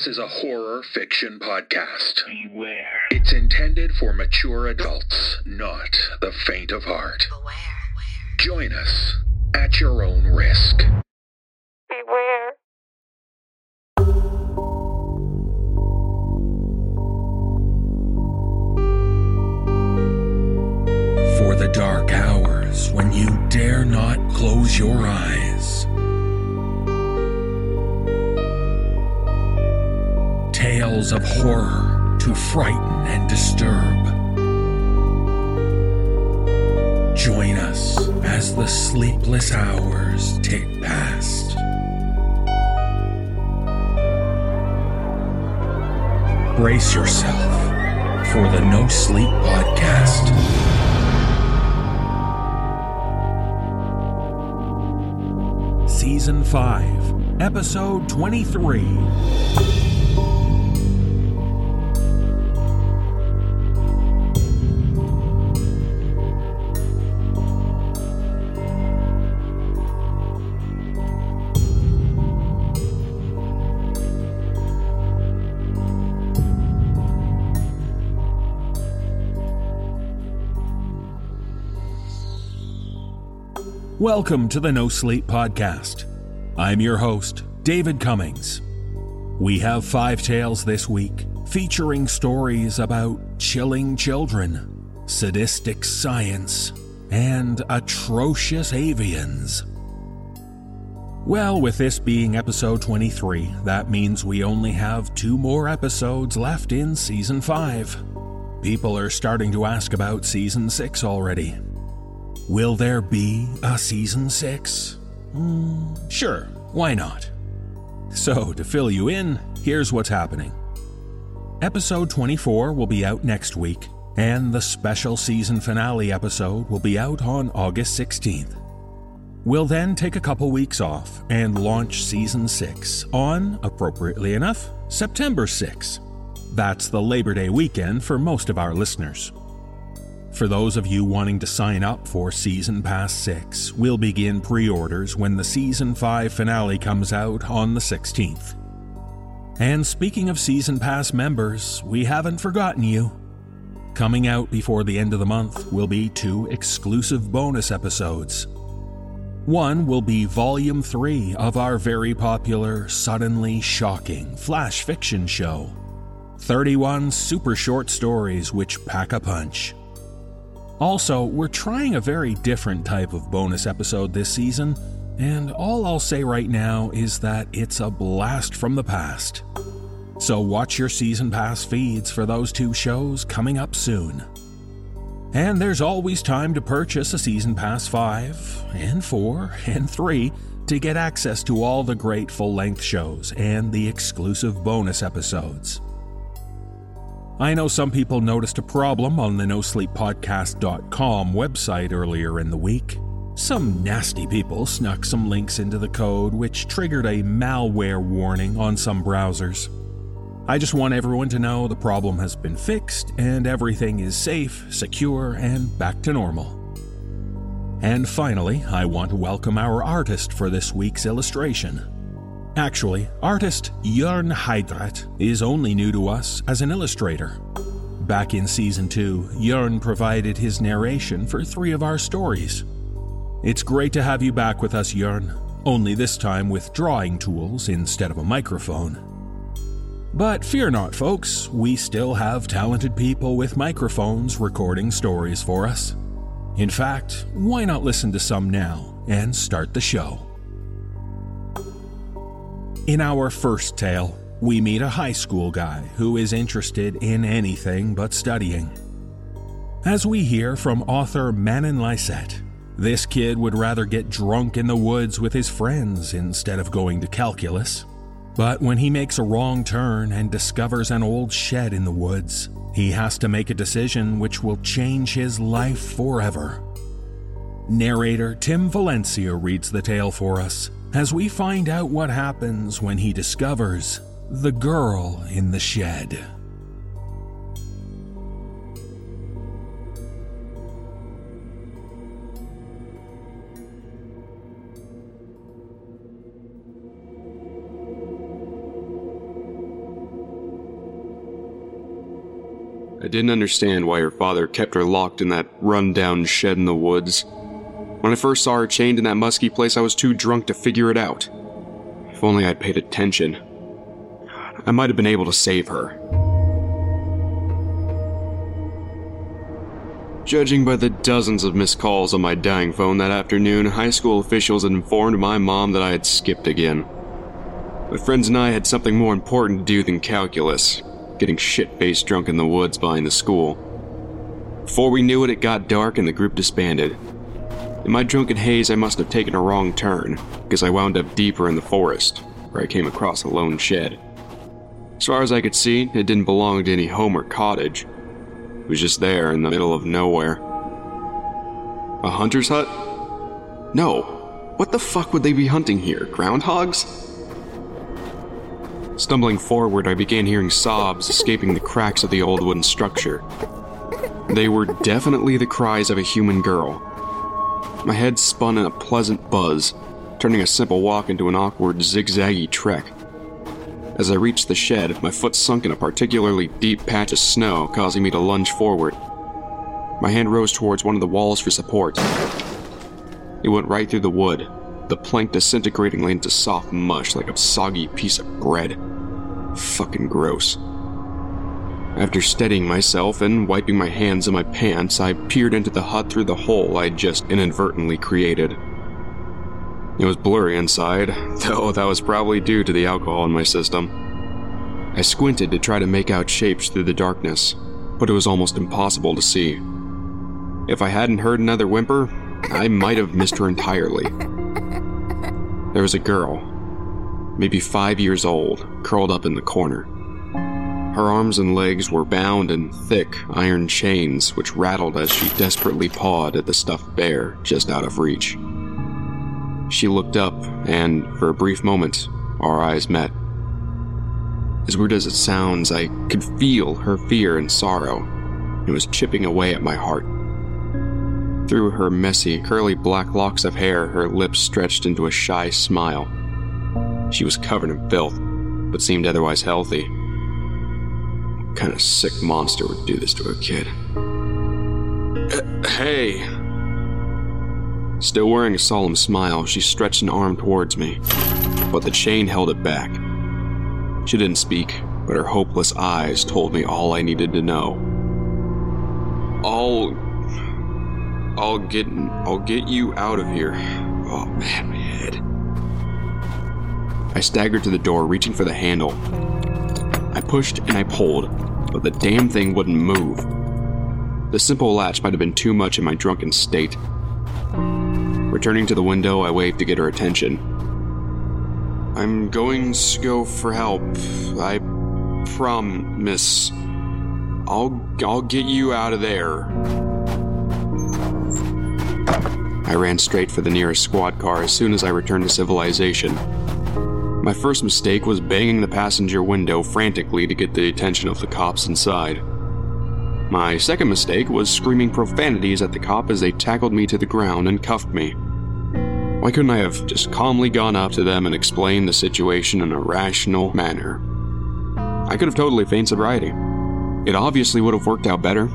This is a horror fiction podcast. Beware. It's intended for mature adults, not the faint of heart. Beware. Join us at your own risk. Beware. For the dark hours when you dare not close your eyes. Tales of horror to frighten and disturb. Join us as the sleepless hours tick past. Brace yourself for the No Sleep Podcast. Season 5, Episode 23. Welcome to the No Sleep Podcast. I'm your host, David Cummings. We have five tales this week featuring stories about chilling children, sadistic science, and atrocious avians. Well, with this being episode 23, that means we only have two more episodes left in season 5. People are starting to ask about season 6 already. Will there be a season 6? Mm, sure, why not? So, to fill you in, here's what's happening. Episode 24 will be out next week, and the special season finale episode will be out on August 16th. We'll then take a couple weeks off and launch season 6 on, appropriately enough, September 6th. That's the Labor Day weekend for most of our listeners. For those of you wanting to sign up for Season Pass 6, we'll begin pre orders when the Season 5 finale comes out on the 16th. And speaking of Season Pass members, we haven't forgotten you. Coming out before the end of the month will be two exclusive bonus episodes. One will be Volume 3 of our very popular, suddenly shocking flash fiction show 31 super short stories which pack a punch. Also, we're trying a very different type of bonus episode this season, and all I'll say right now is that it's a blast from the past. So watch your season pass feeds for those two shows coming up soon. And there's always time to purchase a season pass 5 and 4 and 3 to get access to all the great full length shows and the exclusive bonus episodes. I know some people noticed a problem on the NoSleepPodcast.com website earlier in the week. Some nasty people snuck some links into the code, which triggered a malware warning on some browsers. I just want everyone to know the problem has been fixed and everything is safe, secure, and back to normal. And finally, I want to welcome our artist for this week's illustration. Actually, artist Jörn Heidrath is only new to us as an illustrator. Back in season 2, Jörn provided his narration for three of our stories. It's great to have you back with us, Jörn, only this time with drawing tools instead of a microphone. But fear not, folks, we still have talented people with microphones recording stories for us. In fact, why not listen to some now and start the show? In our first tale, we meet a high school guy who is interested in anything but studying. As we hear from author Manen Lyset, this kid would rather get drunk in the woods with his friends instead of going to calculus. But when he makes a wrong turn and discovers an old shed in the woods, he has to make a decision which will change his life forever. Narrator Tim Valencia reads the tale for us as we find out what happens when he discovers the girl in the shed. I didn't understand why her father kept her locked in that run-down shed in the woods. When I first saw her chained in that musky place, I was too drunk to figure it out. If only I'd paid attention. I might have been able to save her. Judging by the dozens of missed calls on my dying phone that afternoon, high school officials had informed my mom that I had skipped again. My friends and I had something more important to do than calculus, getting shit-faced drunk in the woods behind the school. Before we knew it, it got dark and the group disbanded. In my drunken haze, I must have taken a wrong turn, because I wound up deeper in the forest, where I came across a lone shed. As far as I could see, it didn't belong to any home or cottage. It was just there in the middle of nowhere. A hunter's hut? No. What the fuck would they be hunting here? Groundhogs? Stumbling forward, I began hearing sobs escaping the cracks of the old wooden structure. They were definitely the cries of a human girl. My head spun in a pleasant buzz, turning a simple walk into an awkward, zigzaggy trek. As I reached the shed, my foot sunk in a particularly deep patch of snow, causing me to lunge forward. My hand rose towards one of the walls for support. It went right through the wood, the plank disintegrating into soft mush like a soggy piece of bread. Fucking gross. After steadying myself and wiping my hands in my pants, I peered into the hut through the hole I'd just inadvertently created. It was blurry inside, though that was probably due to the alcohol in my system. I squinted to try to make out shapes through the darkness, but it was almost impossible to see. If I hadn't heard another whimper, I might have missed her entirely. There was a girl, maybe five years old, curled up in the corner. Her arms and legs were bound in thick iron chains which rattled as she desperately pawed at the stuffed bear just out of reach. She looked up, and for a brief moment, our eyes met. As weird as it sounds, I could feel her fear and sorrow. It was chipping away at my heart. Through her messy, curly black locks of hair, her lips stretched into a shy smile. She was covered in filth, but seemed otherwise healthy. What kind of sick monster would do this to a kid? Uh, hey! Still wearing a solemn smile, she stretched an arm towards me, but the chain held it back. She didn't speak, but her hopeless eyes told me all I needed to know. I'll. I'll get. I'll get you out of here. Oh man, my head. I staggered to the door, reaching for the handle. Pushed and I pulled, but the damn thing wouldn't move. The simple latch might have been too much in my drunken state. Returning to the window, I waved to get her attention. I'm going to go for help. I promise. I'll I'll get you out of there. I ran straight for the nearest squad car as soon as I returned to civilization. My first mistake was banging the passenger window frantically to get the attention of the cops inside. My second mistake was screaming profanities at the cop as they tackled me to the ground and cuffed me. Why couldn't I have just calmly gone up to them and explained the situation in a rational manner? I could have totally feigned sobriety. It obviously would have worked out better.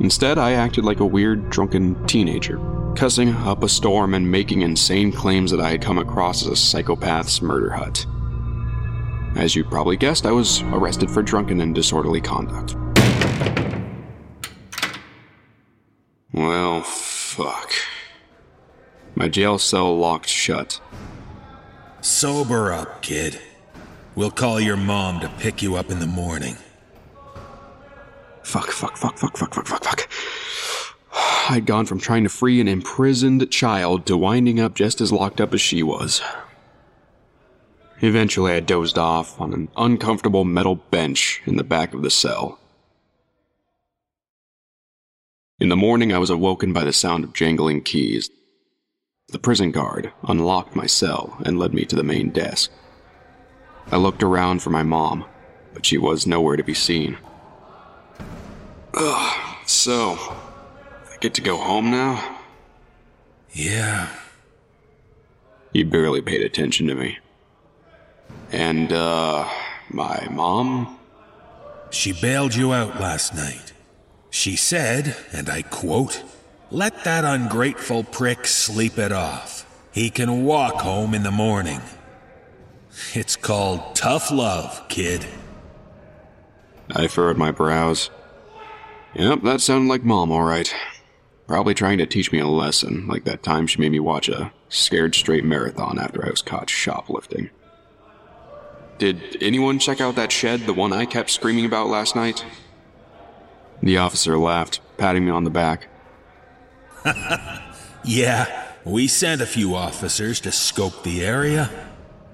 Instead, I acted like a weird, drunken teenager, cussing up a storm and making insane claims that I had come across as a psychopath's murder hut. As you probably guessed, I was arrested for drunken and disorderly conduct. Well, fuck. My jail cell locked shut. Sober up, kid. We'll call your mom to pick you up in the morning. Fuck, fuck, fuck, fuck, fuck, fuck, fuck, fuck. I'd gone from trying to free an imprisoned child to winding up just as locked up as she was. Eventually, I dozed off on an uncomfortable metal bench in the back of the cell. In the morning, I was awoken by the sound of jangling keys. The prison guard unlocked my cell and led me to the main desk. I looked around for my mom, but she was nowhere to be seen. Ugh, so, get to go home now? Yeah. You barely paid attention to me. And, uh, my mom? She bailed you out last night. She said, and I quote, Let that ungrateful prick sleep it off. He can walk home in the morning. It's called tough love, kid. I furrowed my brows. Yep, that sounded like Mom, all right. Probably trying to teach me a lesson, like that time she made me watch a scared straight marathon after I was caught shoplifting. Did anyone check out that shed, the one I kept screaming about last night? The officer laughed, patting me on the back. yeah, we sent a few officers to scope the area.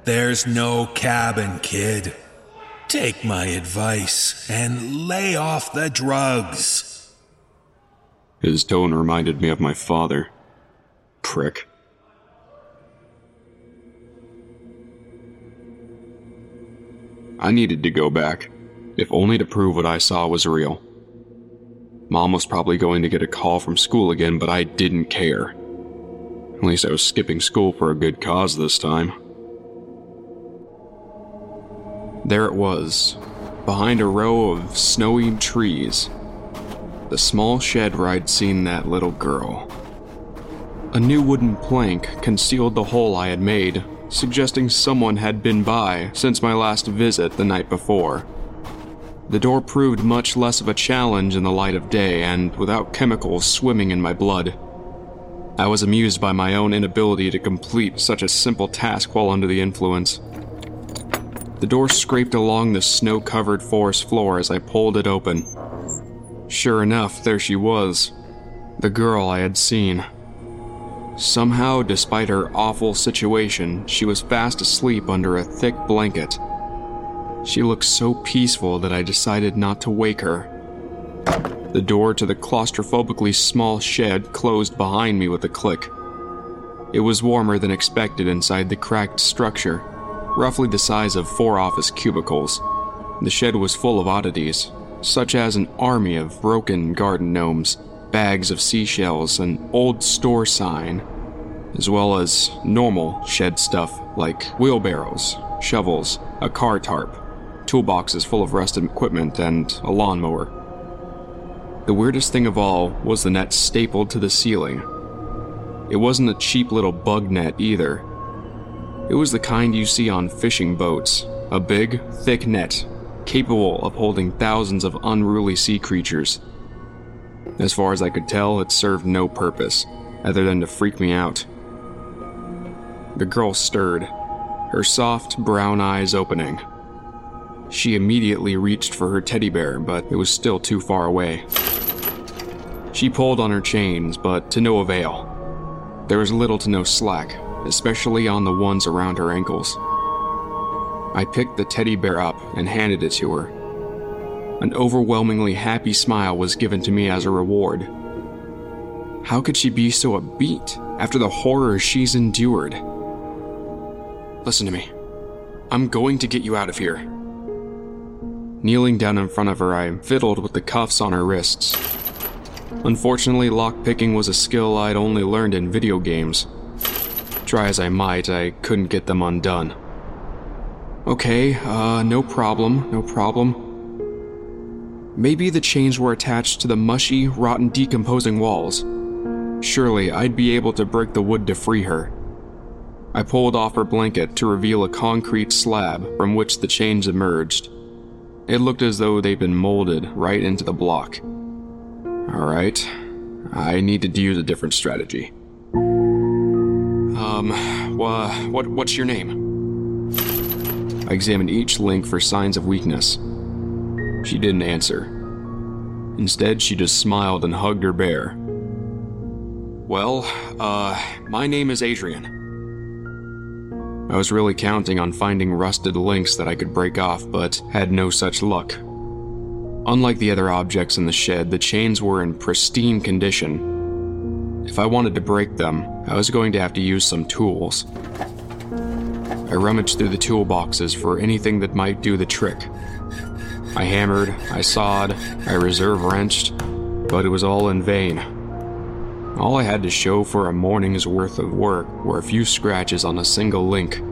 There's no cabin, kid. Take my advice and lay off the drugs. His tone reminded me of my father. Prick. I needed to go back, if only to prove what I saw was real. Mom was probably going to get a call from school again, but I didn't care. At least I was skipping school for a good cause this time. There it was, behind a row of snowy trees. The small shed where I'd seen that little girl. A new wooden plank concealed the hole I had made, suggesting someone had been by since my last visit the night before. The door proved much less of a challenge in the light of day and without chemicals swimming in my blood. I was amused by my own inability to complete such a simple task while under the influence. The door scraped along the snow covered forest floor as I pulled it open. Sure enough, there she was. The girl I had seen. Somehow, despite her awful situation, she was fast asleep under a thick blanket. She looked so peaceful that I decided not to wake her. The door to the claustrophobically small shed closed behind me with a click. It was warmer than expected inside the cracked structure, roughly the size of four office cubicles. The shed was full of oddities, such as an army of broken garden gnomes, bags of seashells, an old store sign, as well as normal shed stuff like wheelbarrows, shovels, a car tarp, toolboxes full of rusted equipment, and a lawnmower. The weirdest thing of all was the net stapled to the ceiling. It wasn't a cheap little bug net either. It was the kind you see on fishing boats a big, thick net capable of holding thousands of unruly sea creatures. As far as I could tell, it served no purpose other than to freak me out. The girl stirred, her soft brown eyes opening. She immediately reached for her teddy bear, but it was still too far away. She pulled on her chains, but to no avail. There was little to no slack, especially on the ones around her ankles. I picked the teddy bear up and handed it to her. An overwhelmingly happy smile was given to me as a reward. How could she be so upbeat after the horror she's endured? Listen to me. I'm going to get you out of here. Kneeling down in front of her, I fiddled with the cuffs on her wrists. Unfortunately, lockpicking was a skill I'd only learned in video games. Try as I might, I couldn't get them undone. Okay, uh, no problem, no problem. Maybe the chains were attached to the mushy, rotten, decomposing walls. Surely I'd be able to break the wood to free her. I pulled off her blanket to reveal a concrete slab from which the chains emerged. It looked as though they'd been molded right into the block. Alright, I needed to use a different strategy. Um, wha- what, what's your name? I examined each link for signs of weakness. She didn't answer. Instead, she just smiled and hugged her bear. Well, uh, my name is Adrian. I was really counting on finding rusted links that I could break off, but had no such luck. Unlike the other objects in the shed, the chains were in pristine condition. If I wanted to break them, I was going to have to use some tools. I rummaged through the toolboxes for anything that might do the trick. I hammered, I sawed, I reserve wrenched, but it was all in vain. All I had to show for a morning's worth of work were a few scratches on a single link.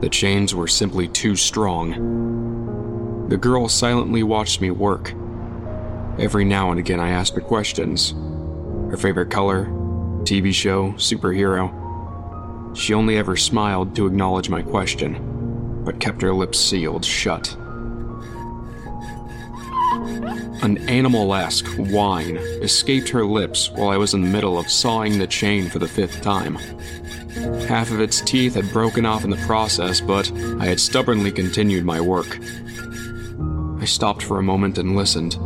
The chains were simply too strong. The girl silently watched me work. Every now and again, I asked her questions her favorite color, TV show, superhero. She only ever smiled to acknowledge my question, but kept her lips sealed shut. An animal esque whine escaped her lips while I was in the middle of sawing the chain for the fifth time. Half of its teeth had broken off in the process, but I had stubbornly continued my work. I stopped for a moment and listened,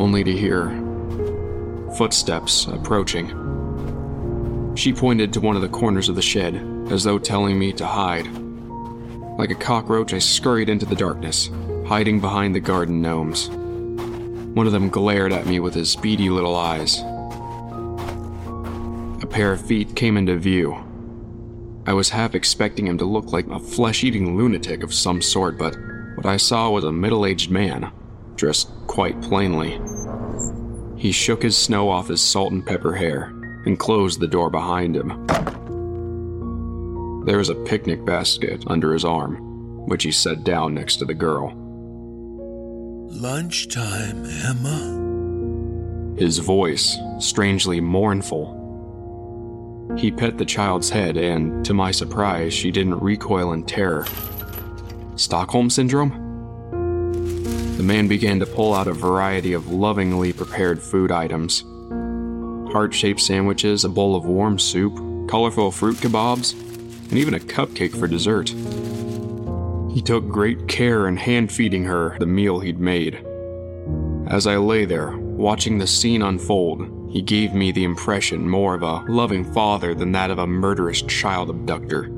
only to hear footsteps approaching. She pointed to one of the corners of the shed, as though telling me to hide. Like a cockroach, I scurried into the darkness, hiding behind the garden gnomes. One of them glared at me with his beady little eyes. A pair of feet came into view. I was half expecting him to look like a flesh eating lunatic of some sort, but what I saw was a middle aged man, dressed quite plainly. He shook his snow off his salt and pepper hair and closed the door behind him. There was a picnic basket under his arm, which he set down next to the girl. Lunchtime, Emma. His voice, strangely mournful. He pet the child's head, and to my surprise, she didn't recoil in terror. Stockholm Syndrome? The man began to pull out a variety of lovingly prepared food items heart shaped sandwiches, a bowl of warm soup, colorful fruit kebabs, and even a cupcake for dessert. He took great care in hand feeding her the meal he'd made. As I lay there, watching the scene unfold, he gave me the impression more of a loving father than that of a murderous child abductor.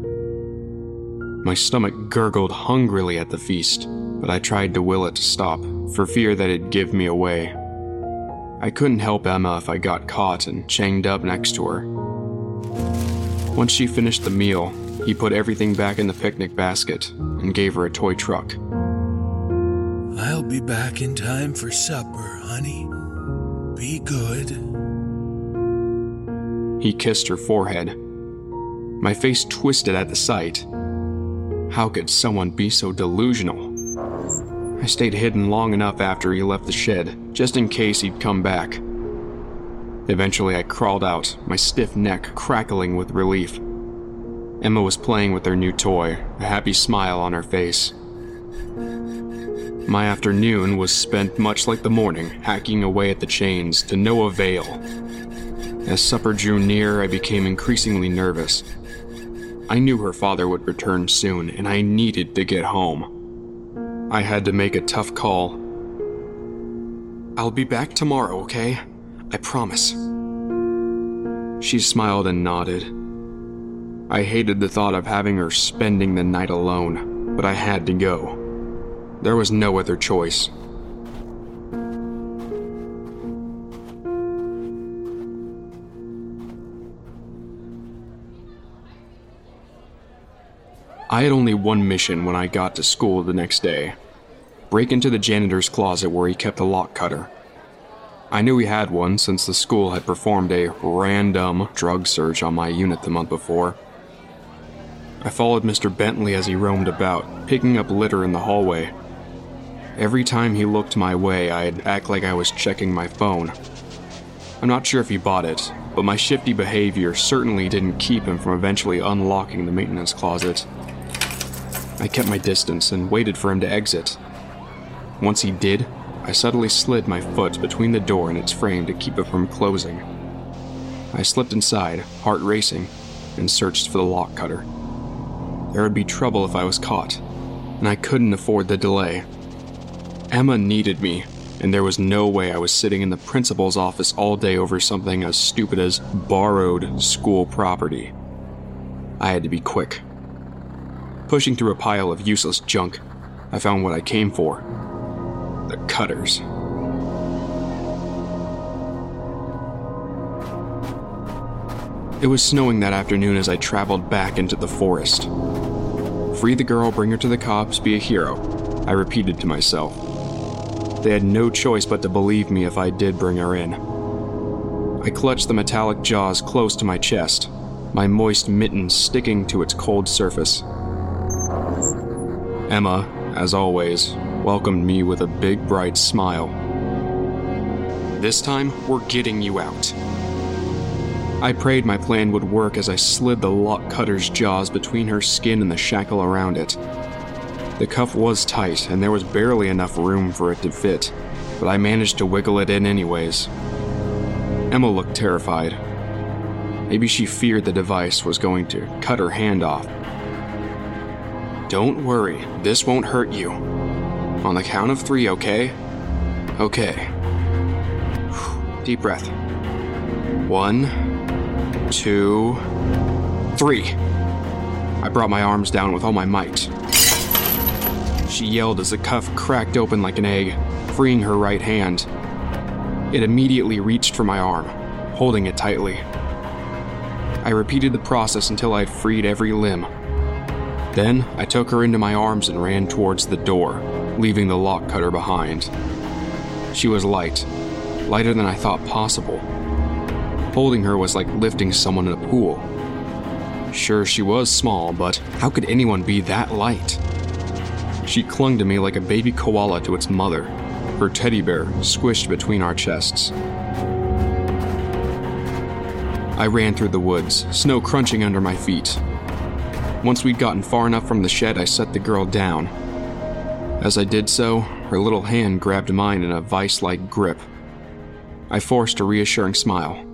My stomach gurgled hungrily at the feast, but I tried to will it to stop, for fear that it'd give me away. I couldn't help Emma if I got caught and chained up next to her. Once she finished the meal, he put everything back in the picnic basket and gave her a toy truck. I'll be back in time for supper, honey. Be good. He kissed her forehead. My face twisted at the sight. How could someone be so delusional? I stayed hidden long enough after he left the shed, just in case he'd come back. Eventually, I crawled out, my stiff neck crackling with relief. Emma was playing with their new toy, a happy smile on her face. My afternoon was spent much like the morning, hacking away at the chains to no avail. As supper drew near, I became increasingly nervous. I knew her father would return soon, and I needed to get home. I had to make a tough call. I'll be back tomorrow, okay? I promise. She smiled and nodded. I hated the thought of having her spending the night alone, but I had to go. There was no other choice. I had only one mission when I got to school the next day break into the janitor's closet where he kept a lock cutter. I knew he had one since the school had performed a random drug search on my unit the month before. I followed Mr. Bentley as he roamed about, picking up litter in the hallway. Every time he looked my way, I'd act like I was checking my phone. I'm not sure if he bought it, but my shifty behavior certainly didn't keep him from eventually unlocking the maintenance closet. I kept my distance and waited for him to exit. Once he did, I suddenly slid my foot between the door and its frame to keep it from closing. I slipped inside, heart racing, and searched for the lock cutter. There would be trouble if I was caught, and I couldn't afford the delay. Emma needed me, and there was no way I was sitting in the principal's office all day over something as stupid as borrowed school property. I had to be quick. Pushing through a pile of useless junk, I found what I came for the cutters. It was snowing that afternoon as I traveled back into the forest. Free the girl, bring her to the cops, be a hero, I repeated to myself. They had no choice but to believe me if I did bring her in. I clutched the metallic jaws close to my chest, my moist mittens sticking to its cold surface. Emma, as always, welcomed me with a big bright smile. This time, we're getting you out. I prayed my plan would work as I slid the lock cutter's jaws between her skin and the shackle around it. The cuff was tight, and there was barely enough room for it to fit, but I managed to wiggle it in anyways. Emma looked terrified. Maybe she feared the device was going to cut her hand off. Don't worry, this won't hurt you. On the count of three, okay? Okay. Deep breath. One, two, three. I brought my arms down with all my might. She yelled as the cuff cracked open like an egg, freeing her right hand. It immediately reached for my arm, holding it tightly. I repeated the process until I had freed every limb. Then I took her into my arms and ran towards the door, leaving the lock cutter behind. She was light, lighter than I thought possible. Holding her was like lifting someone in a pool. Sure, she was small, but how could anyone be that light? She clung to me like a baby koala to its mother, her teddy bear squished between our chests. I ran through the woods, snow crunching under my feet. Once we'd gotten far enough from the shed, I set the girl down. As I did so, her little hand grabbed mine in a vice like grip. I forced a reassuring smile.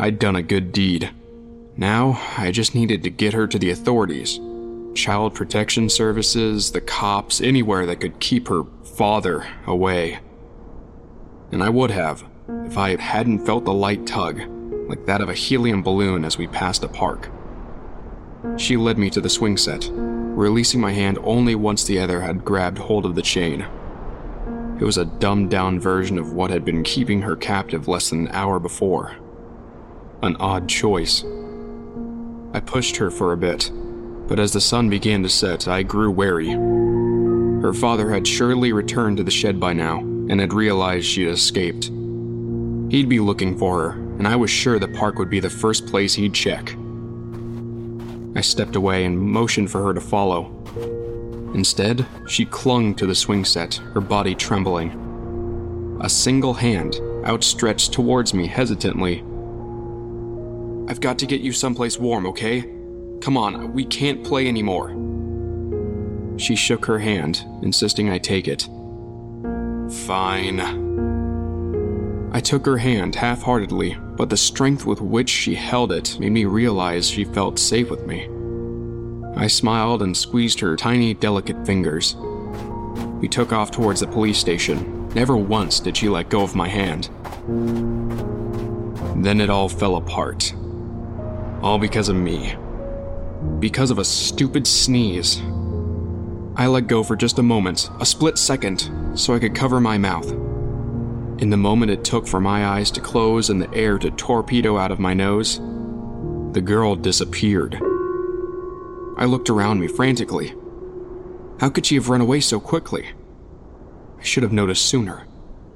I'd done a good deed. Now, I just needed to get her to the authorities child protection services, the cops, anywhere that could keep her father away. And I would have, if I hadn't felt the light tug, like that of a helium balloon as we passed a park. She led me to the swing set, releasing my hand only once the other had grabbed hold of the chain. It was a dumbed down version of what had been keeping her captive less than an hour before an odd choice. I pushed her for a bit, but as the sun began to set, I grew wary. Her father had surely returned to the shed by now and had realized she had escaped. He'd be looking for her, and I was sure the park would be the first place he'd check. I stepped away and motioned for her to follow. Instead, she clung to the swing set, her body trembling. A single hand, outstretched towards me hesitantly, I've got to get you someplace warm, okay? Come on, we can't play anymore. She shook her hand, insisting I take it. Fine. I took her hand half heartedly, but the strength with which she held it made me realize she felt safe with me. I smiled and squeezed her tiny, delicate fingers. We took off towards the police station. Never once did she let go of my hand. Then it all fell apart. All because of me. Because of a stupid sneeze. I let go for just a moment, a split second, so I could cover my mouth. In the moment it took for my eyes to close and the air to torpedo out of my nose, the girl disappeared. I looked around me frantically. How could she have run away so quickly? I should have noticed sooner,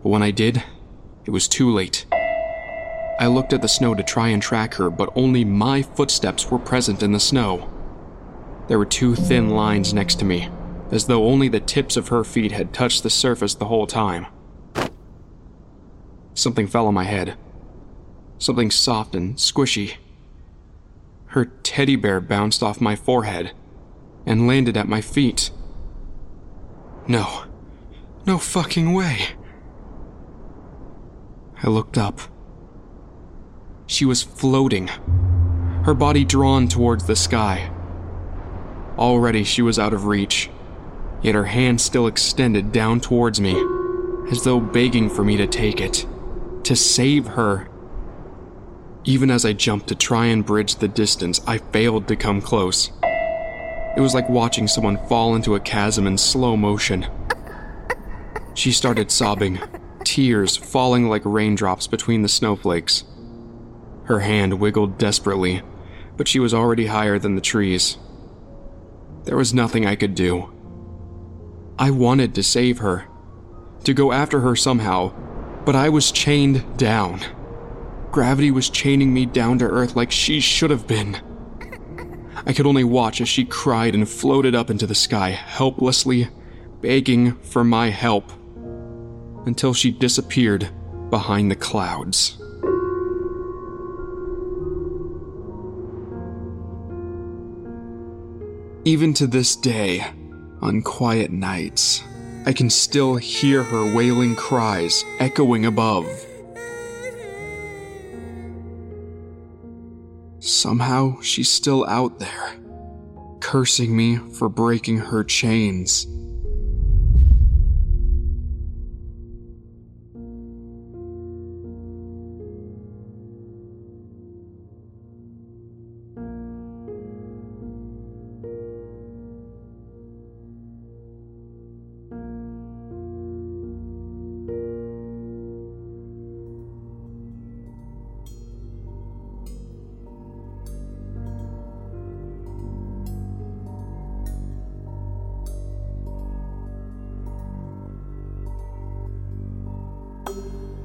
but when I did, it was too late. I looked at the snow to try and track her, but only my footsteps were present in the snow. There were two thin lines next to me, as though only the tips of her feet had touched the surface the whole time. Something fell on my head. Something soft and squishy. Her teddy bear bounced off my forehead and landed at my feet. No. No fucking way. I looked up. She was floating, her body drawn towards the sky. Already she was out of reach, yet her hand still extended down towards me, as though begging for me to take it, to save her. Even as I jumped to try and bridge the distance, I failed to come close. It was like watching someone fall into a chasm in slow motion. She started sobbing, tears falling like raindrops between the snowflakes. Her hand wiggled desperately, but she was already higher than the trees. There was nothing I could do. I wanted to save her, to go after her somehow, but I was chained down. Gravity was chaining me down to earth like she should have been. I could only watch as she cried and floated up into the sky, helplessly begging for my help, until she disappeared behind the clouds. Even to this day, on quiet nights, I can still hear her wailing cries echoing above. Somehow, she's still out there, cursing me for breaking her chains.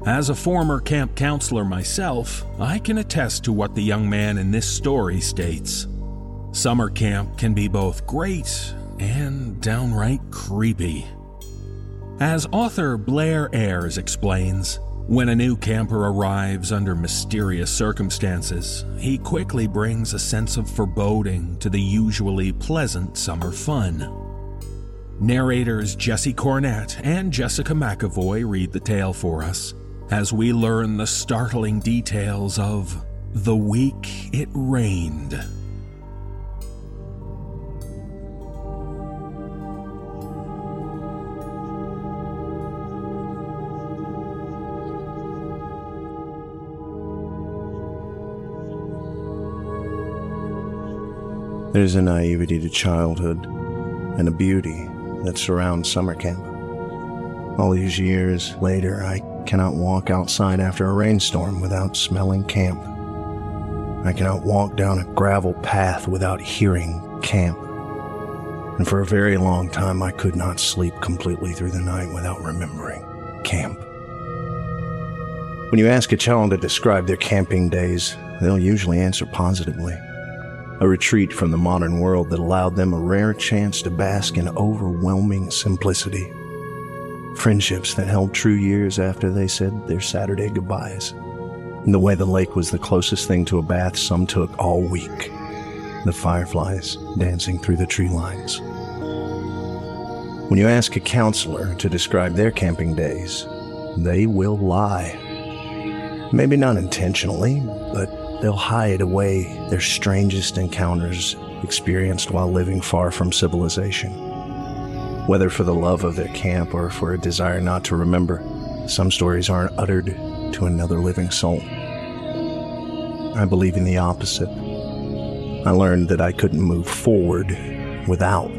As a former camp counselor myself, I can attest to what the young man in this story states. Summer camp can be both great and downright creepy. As author Blair Heirs explains, when a new camper arrives under mysterious circumstances, he quickly brings a sense of foreboding to the usually pleasant summer fun. Narrators Jesse Cornett and Jessica McEvoy read the tale for us as we learn the startling details of the week it rained. There's a naivety to childhood and a beauty that surrounds summer camp. All these years later, I cannot walk outside after a rainstorm without smelling camp. I cannot walk down a gravel path without hearing camp. And for a very long time, I could not sleep completely through the night without remembering camp. When you ask a child to describe their camping days, they'll usually answer positively a retreat from the modern world that allowed them a rare chance to bask in overwhelming simplicity. Friendships that held true years after they said their Saturday goodbyes. And the way the lake was the closest thing to a bath some took all week. The fireflies dancing through the tree lines. When you ask a counselor to describe their camping days, they will lie. Maybe not intentionally, but they'll hide away their strangest encounters experienced while living far from civilization. Whether for the love of their camp or for a desire not to remember, some stories aren't uttered to another living soul. I believe in the opposite. I learned that I couldn't move forward without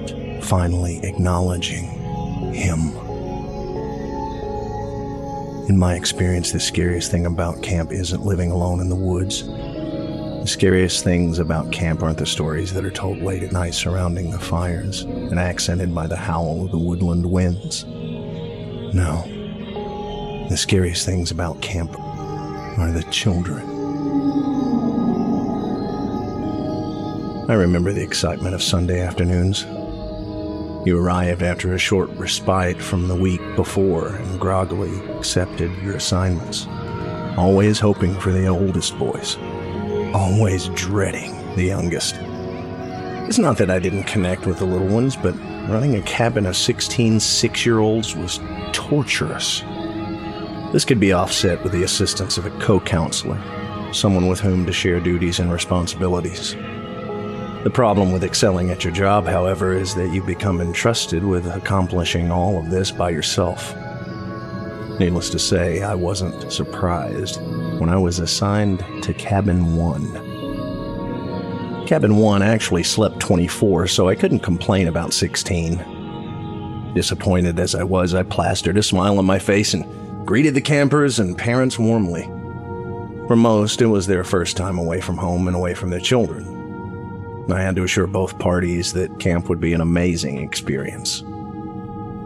finally acknowledging Him. In my experience, the scariest thing about camp isn't living alone in the woods. The scariest things about camp aren't the stories that are told late at night surrounding the fires and accented by the howl of the woodland winds. No. The scariest things about camp are the children. I remember the excitement of Sunday afternoons. You arrived after a short respite from the week before and groggily accepted your assignments, always hoping for the oldest boys always dreading the youngest. It's not that I didn't connect with the little ones, but running a cabin of 16 six year olds was torturous. This could be offset with the assistance of a co counselor, someone with whom to share duties and responsibilities. The problem with excelling at your job, however, is that you become entrusted with accomplishing all of this by yourself. Needless to say, I wasn't surprised when I was assigned to Cabin 1. Cabin 1 actually slept 24, so I couldn't complain about 16. Disappointed as I was, I plastered a smile on my face and greeted the campers and parents warmly. For most, it was their first time away from home and away from their children. I had to assure both parties that camp would be an amazing experience.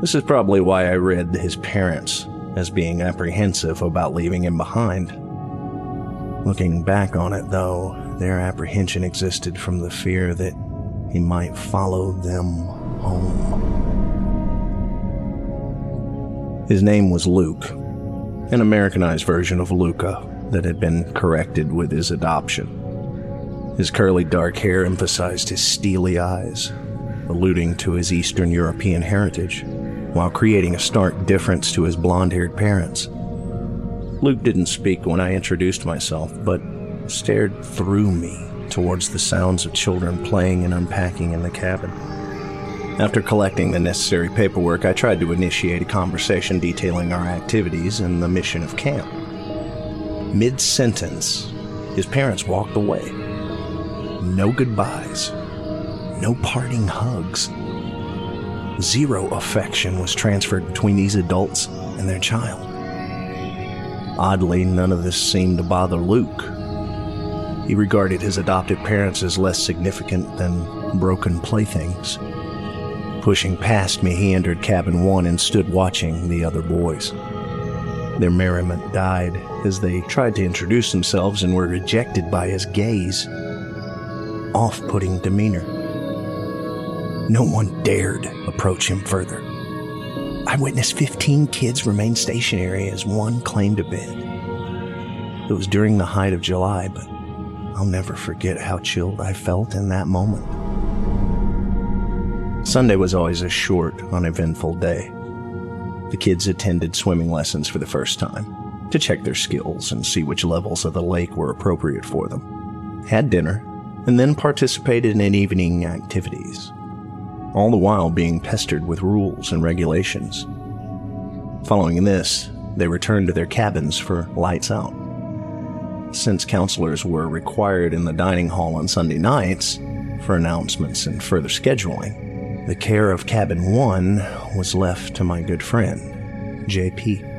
This is probably why I read his parents as being apprehensive about leaving him behind. Looking back on it, though, their apprehension existed from the fear that he might follow them home. His name was Luke, an Americanized version of Luca that had been corrected with his adoption. His curly dark hair emphasized his steely eyes, alluding to his Eastern European heritage, while creating a stark difference to his blonde haired parents. Luke didn't speak when I introduced myself, but stared through me towards the sounds of children playing and unpacking in the cabin. After collecting the necessary paperwork, I tried to initiate a conversation detailing our activities and the mission of camp. Mid sentence, his parents walked away. No goodbyes, no parting hugs. Zero affection was transferred between these adults and their child. Oddly, none of this seemed to bother Luke. He regarded his adopted parents as less significant than broken playthings. Pushing past me, he entered cabin one and stood watching the other boys. Their merriment died as they tried to introduce themselves and were rejected by his gaze. Off putting demeanor. No one dared approach him further. I witnessed 15 kids remain stationary as one claimed a bed. It was during the height of July, but I'll never forget how chilled I felt in that moment. Sunday was always a short, uneventful day. The kids attended swimming lessons for the first time to check their skills and see which levels of the lake were appropriate for them, had dinner, and then participated in evening activities all the while being pestered with rules and regulations. Following this, they returned to their cabins for lights out. Since counselors were required in the dining hall on Sunday nights for announcements and further scheduling, the care of cabin one was left to my good friend, JP.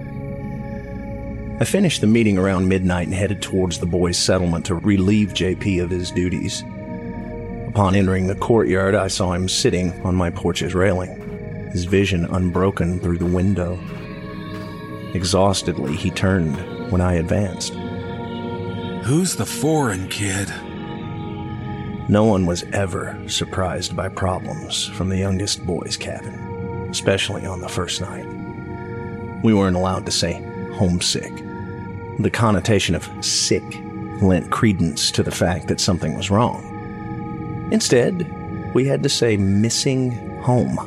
I finished the meeting around midnight and headed towards the boys' settlement to relieve JP of his duties. Upon entering the courtyard, I saw him sitting on my porch's railing, his vision unbroken through the window. Exhaustedly, he turned when I advanced. Who's the foreign kid? No one was ever surprised by problems from the youngest boy's cabin, especially on the first night. We weren't allowed to say homesick. The connotation of sick lent credence to the fact that something was wrong. Instead, we had to say missing home.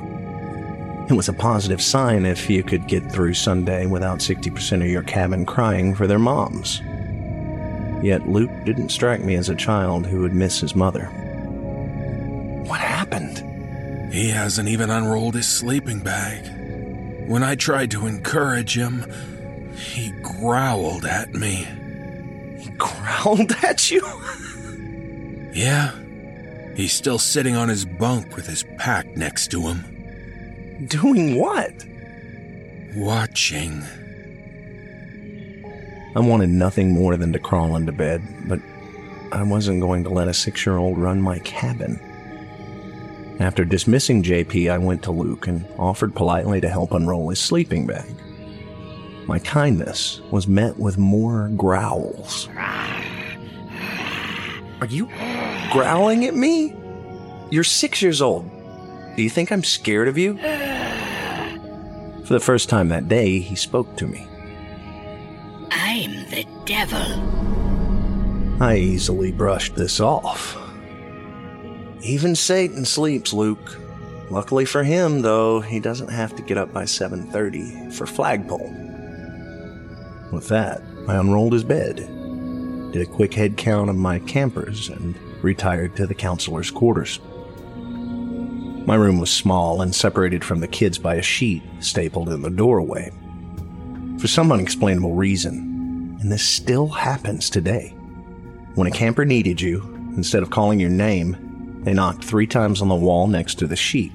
It was a positive sign if you could get through Sunday without 60% of your cabin crying for their moms. Yet Luke didn't strike me as a child who would miss his mother. What happened? He hasn't even unrolled his sleeping bag. When I tried to encourage him, he growled at me. He growled at you? yeah, He's still sitting on his bunk with his pack next to him. Doing what? Watching. I wanted nothing more than to crawl into bed, but I wasn't going to let a six year old run my cabin. After dismissing JP, I went to Luke and offered politely to help unroll his sleeping bag. My kindness was met with more growls. Are you growling at me? You're six years old. Do you think I'm scared of you? For the first time that day, he spoke to me. I'm the devil. I easily brushed this off. Even Satan sleeps, Luke. Luckily for him, though, he doesn't have to get up by 7:30 for flagpole. With that, I unrolled his bed, did a quick head count of my campers, and retired to the counselor's quarters. My room was small and separated from the kids by a sheet stapled in the doorway. For some unexplainable reason, and this still happens today, when a camper needed you instead of calling your name, they knocked three times on the wall next to the sheet.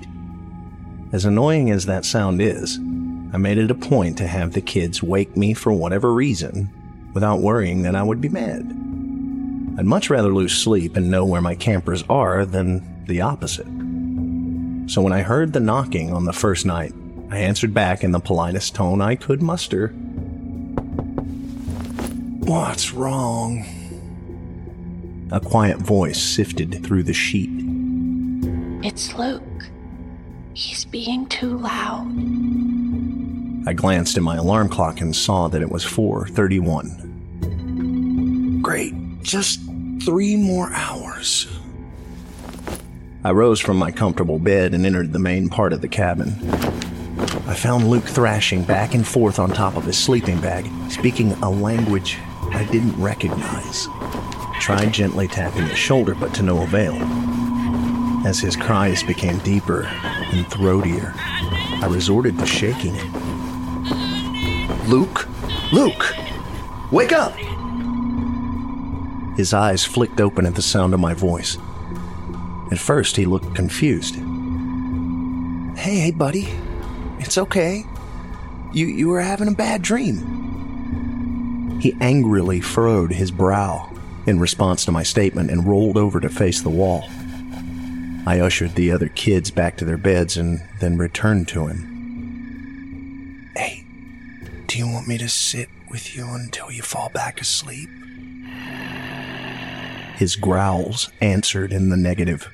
As annoying as that sound is, I made it a point to have the kids wake me for whatever reason without worrying that I would be mad. I'd much rather lose sleep and know where my campers are than the opposite. So when I heard the knocking on the first night, I answered back in the politest tone I could muster. What's wrong? A quiet voice sifted through the sheet. It's Luke. He's being too loud. I glanced at my alarm clock and saw that it was 4:31. Great. Just 3 more hours. I rose from my comfortable bed and entered the main part of the cabin. I found Luke thrashing back and forth on top of his sleeping bag, speaking a language I didn't recognize. Tried gently tapping his shoulder, but to no avail. As his cries became deeper and throatier, I resorted to shaking him. Luke? Luke! Wake up! His eyes flicked open at the sound of my voice. At first, he looked confused. Hey, hey, buddy. It's okay. You, you were having a bad dream. He angrily furrowed his brow in response to my statement and rolled over to face the wall. I ushered the other kids back to their beds and then returned to him. Hey, do you want me to sit with you until you fall back asleep? His growls answered in the negative.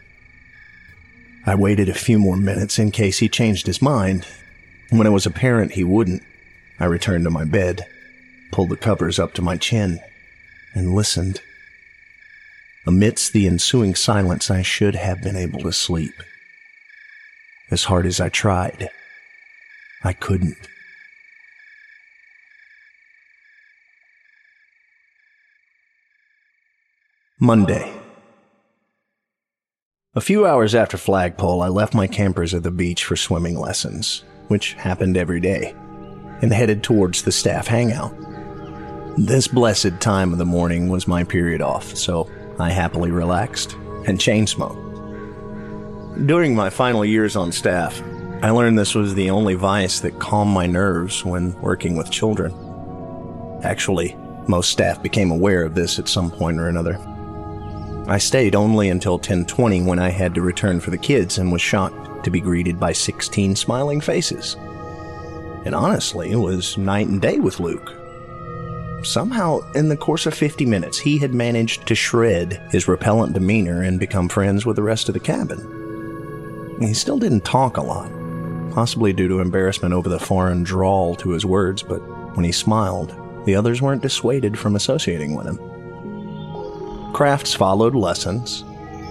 I waited a few more minutes in case he changed his mind. When it was apparent he wouldn't, I returned to my bed, pulled the covers up to my chin, and listened. Amidst the ensuing silence, I should have been able to sleep. As hard as I tried, I couldn't. Monday. A few hours after flagpole, I left my campers at the beach for swimming lessons, which happened every day, and headed towards the staff hangout. This blessed time of the morning was my period off, so I happily relaxed and chain smoked. During my final years on staff, I learned this was the only vice that calmed my nerves when working with children. Actually, most staff became aware of this at some point or another. I stayed only until 1020 when I had to return for the kids and was shocked to be greeted by 16 smiling faces. And honestly, it was night and day with Luke. Somehow, in the course of 50 minutes, he had managed to shred his repellent demeanor and become friends with the rest of the cabin. He still didn't talk a lot, possibly due to embarrassment over the foreign drawl to his words, but when he smiled, the others weren't dissuaded from associating with him. Crafts followed lessons,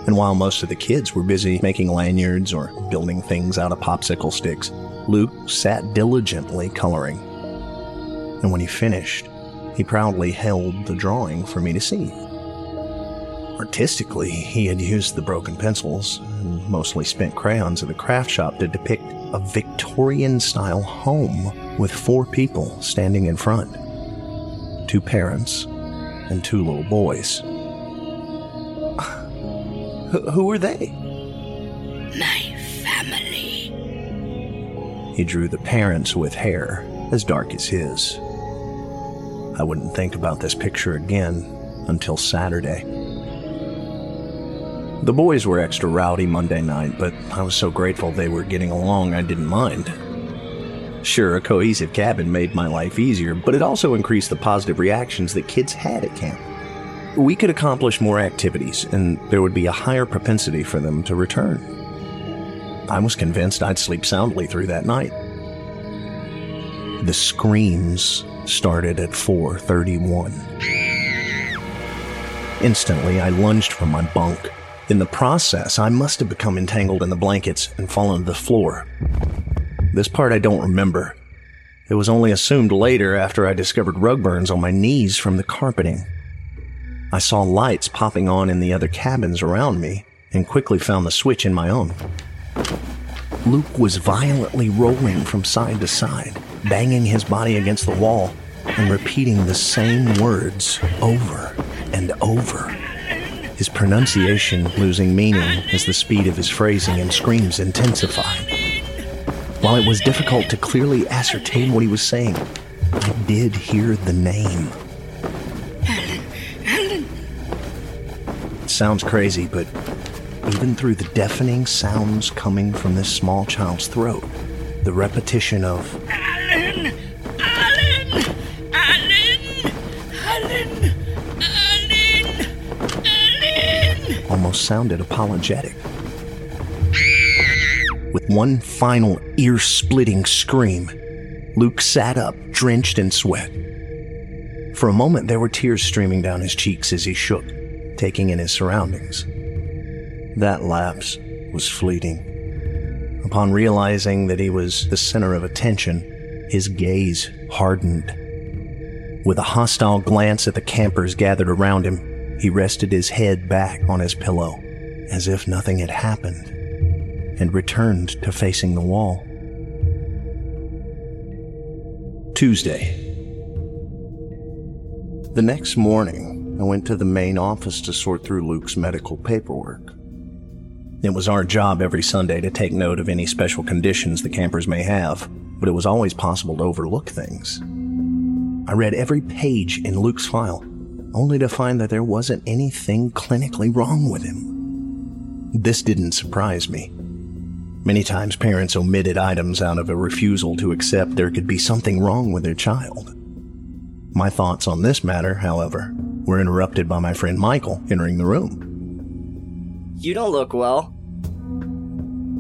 and while most of the kids were busy making lanyards or building things out of popsicle sticks, Luke sat diligently coloring. And when he finished, he proudly held the drawing for me to see. Artistically, he had used the broken pencils and mostly spent crayons of the craft shop to depict a Victorian style home with four people standing in front two parents and two little boys. Who are they? My family. He drew the parents with hair as dark as his. I wouldn't think about this picture again until Saturday. The boys were extra rowdy Monday night, but I was so grateful they were getting along I didn't mind. Sure, a cohesive cabin made my life easier, but it also increased the positive reactions that kids had at camp. We could accomplish more activities, and there would be a higher propensity for them to return. I was convinced I'd sleep soundly through that night. The screams started at 4:31. Instantly, I lunged from my bunk. In the process, I must have become entangled in the blankets and fallen to the floor. This part I don't remember. It was only assumed later after I discovered rug burns on my knees from the carpeting. I saw lights popping on in the other cabins around me and quickly found the switch in my own. Luke was violently rolling from side to side, banging his body against the wall and repeating the same words over and over. his pronunciation losing meaning as the speed of his phrasing and screams intensified. While it was difficult to clearly ascertain what he was saying, I did hear the name. Sounds crazy, but even through the deafening sounds coming from this small child's throat, the repetition of Alan! Alan! Alan! Alan! Alan! Alan! almost sounded apologetic. With one final ear splitting scream, Luke sat up, drenched in sweat. For a moment, there were tears streaming down his cheeks as he shook, taking in his surroundings. That lapse was fleeting. Upon realizing that he was the center of attention, his gaze hardened. With a hostile glance at the campers gathered around him, he rested his head back on his pillow, as if nothing had happened, and returned to facing the wall. Tuesday. The next morning, I went to the main office to sort through Luke's medical paperwork. It was our job every Sunday to take note of any special conditions the campers may have, but it was always possible to overlook things. I read every page in Luke's file, only to find that there wasn't anything clinically wrong with him. This didn't surprise me. Many times parents omitted items out of a refusal to accept there could be something wrong with their child. My thoughts on this matter, however, were interrupted by my friend Michael entering the room. You don't look well.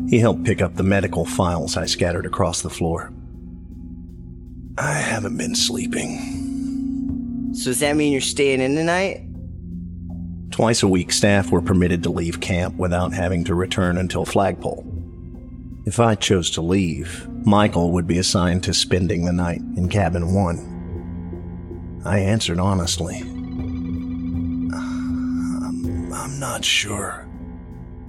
He helped pick up the medical files I scattered across the floor. I haven't been sleeping. So does that mean you're staying in tonight? Twice a week, staff were permitted to leave camp without having to return until flagpole. If I chose to leave, Michael would be assigned to spending the night in cabin one. I answered honestly. Not sure.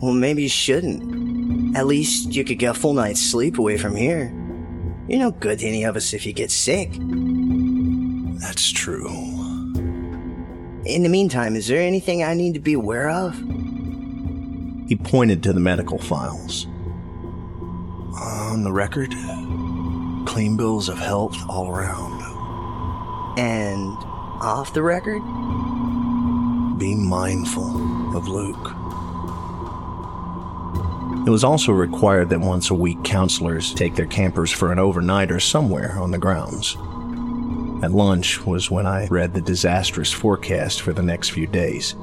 Well, maybe you shouldn't. At least you could get a full night's sleep away from here. You're no good to any of us if you get sick. That's true. In the meantime, is there anything I need to be aware of? He pointed to the medical files. On the record, clean bills of health all around. And off the record? Be mindful of Luke. It was also required that once a week counselors take their campers for an overnighter somewhere on the grounds. At lunch was when I read the disastrous forecast for the next few days.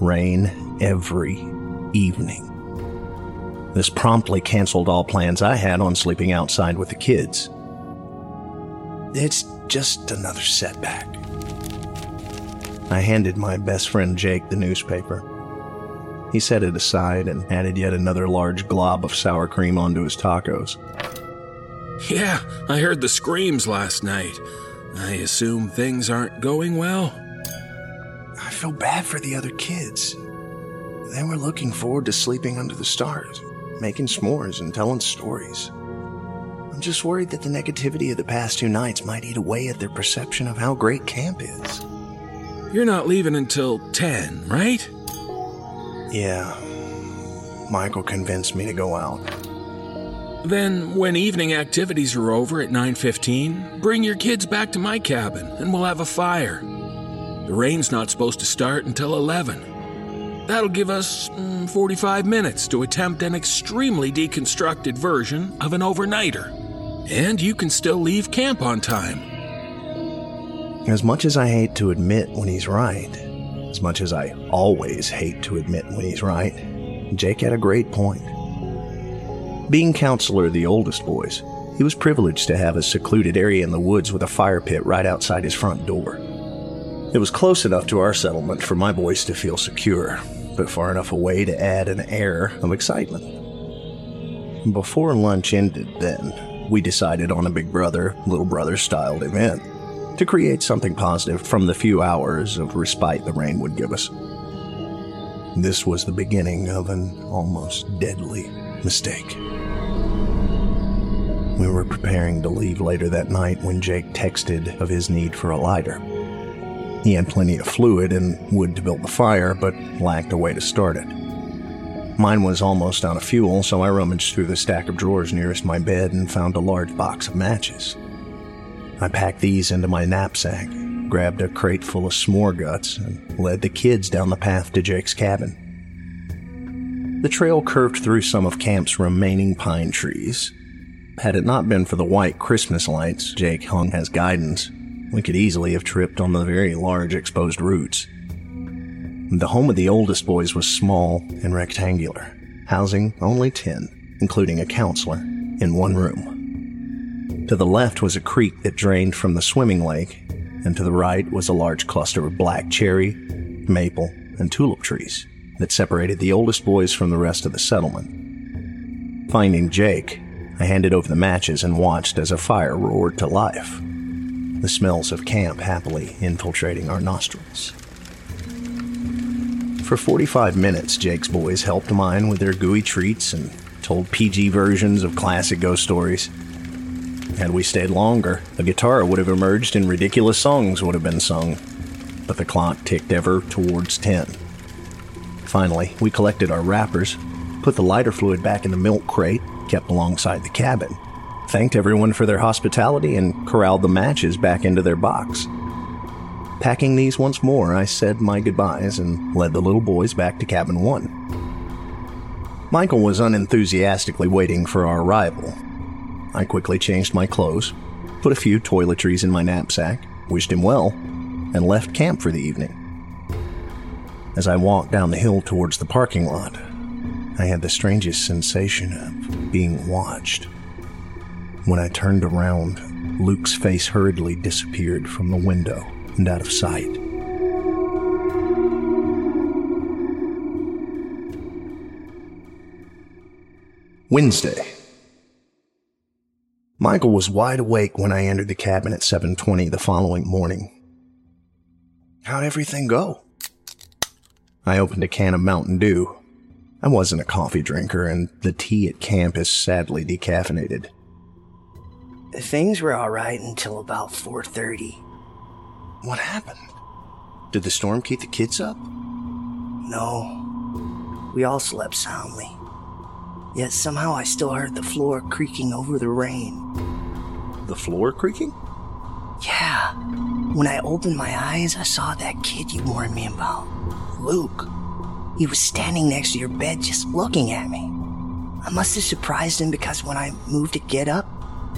Rain every evening. This promptly canceled all plans I had on sleeping outside with the kids. It's just another setback. I handed my best friend Jake the newspaper. He set it aside and added yet another large glob of sour cream onto his tacos. Yeah, I heard the screams last night. I assume things aren't going well. I feel bad for the other kids. They were looking forward to sleeping under the stars, making s'mores, and telling stories. I'm just worried that the negativity of the past two nights might eat away at their perception of how great camp is. You're not leaving until 10, right? Yeah. Michael convinced me to go out. Then when evening activities are over at 9:15, bring your kids back to my cabin and we'll have a fire. The rain's not supposed to start until 11. That'll give us mm, 45 minutes to attempt an extremely deconstructed version of an overnighter. And you can still leave camp on time. As much as I hate to admit when he's right, as much as I always hate to admit when he's right, Jake had a great point. Being counselor of the oldest boys, he was privileged to have a secluded area in the woods with a fire pit right outside his front door. It was close enough to our settlement for my boys to feel secure, but far enough away to add an air of excitement. Before lunch ended, then, we decided on a big brother, little brother styled event to create something positive from the few hours of respite the rain would give us. This was the beginning of an almost deadly mistake. We were preparing to leave later that night when Jake texted of his need for a lighter. He had plenty of fluid and wood to build the fire, but lacked a way to start it. Mine was almost out of fuel, so I rummaged through the stack of drawers nearest my bed and found a large box of matches. I packed these into my knapsack, grabbed a crate full of s'more guts, and led the kids down the path to Jake's cabin. The trail curved through some of camp's remaining pine trees. Had it not been for the white Christmas lights Jake hung as guidance, we could easily have tripped on the very large exposed roots. The home of the oldest boys was small and rectangular, housing only 10, including a counselor, in one room. To the left was a creek that drained from the swimming lake, and to the right was a large cluster of black cherry, maple, and tulip trees that separated the oldest boys from the rest of the settlement. Finding Jake, I handed over the matches and watched as a fire roared to life the smells of camp happily infiltrating our nostrils. For 45 minutes, Jake's boys helped mine with their gooey treats and told PG versions of classic ghost stories. Had we stayed longer, a guitar would have emerged and ridiculous songs would have been sung. But the clock ticked ever towards 10. Finally, we collected our wrappers, put the lighter fluid back in the milk crate kept alongside the cabin, thanked everyone for their hospitality, and corralled the matches back into their box. Packing these once more, I said my goodbyes and led the little boys back to cabin one. Michael was unenthusiastically waiting for our arrival. I quickly changed my clothes, put a few toiletries in my knapsack, wished him well, and left camp for the evening. As I walked down the hill towards the parking lot, I had the strangest sensation of being watched. When I turned around, Luke's face hurriedly disappeared from the window and out of sight. Wednesday. Michael was wide awake when I entered the cabin at 7:20 the following morning. How'd everything go? I opened a can of Mountain Dew. I wasn't a coffee drinker, and the tea at camp is sadly decaffeinated. Things were all right until about 4:30. What happened? Did the storm keep the kids up? No. We all slept soundly. Yet somehow I still heard the floor creaking over the rain. The floor creaking? Yeah. When I opened my eyes, I saw that kid you warned me about. Luke. He was standing next to your bed just looking at me. I must have surprised him because when I moved to get up,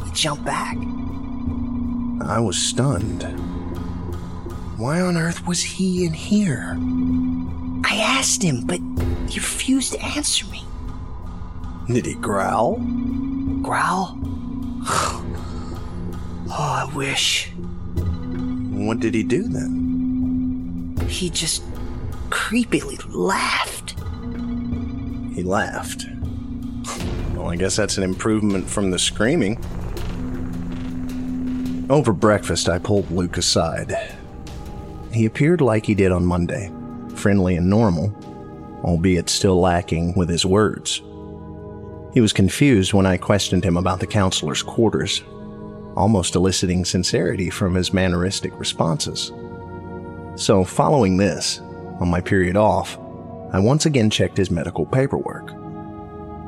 he jumped back. I was stunned. Why on earth was he in here? I asked him, but he refused to answer me. Did he growl? Growl? oh, I wish. What did he do then? He just creepily laughed. He laughed. Well, I guess that's an improvement from the screaming. Over breakfast, I pulled Luke aside. He appeared like he did on Monday, friendly and normal, albeit still lacking with his words. He was confused when I questioned him about the counselor's quarters, almost eliciting sincerity from his manneristic responses. So, following this, on my period off, I once again checked his medical paperwork.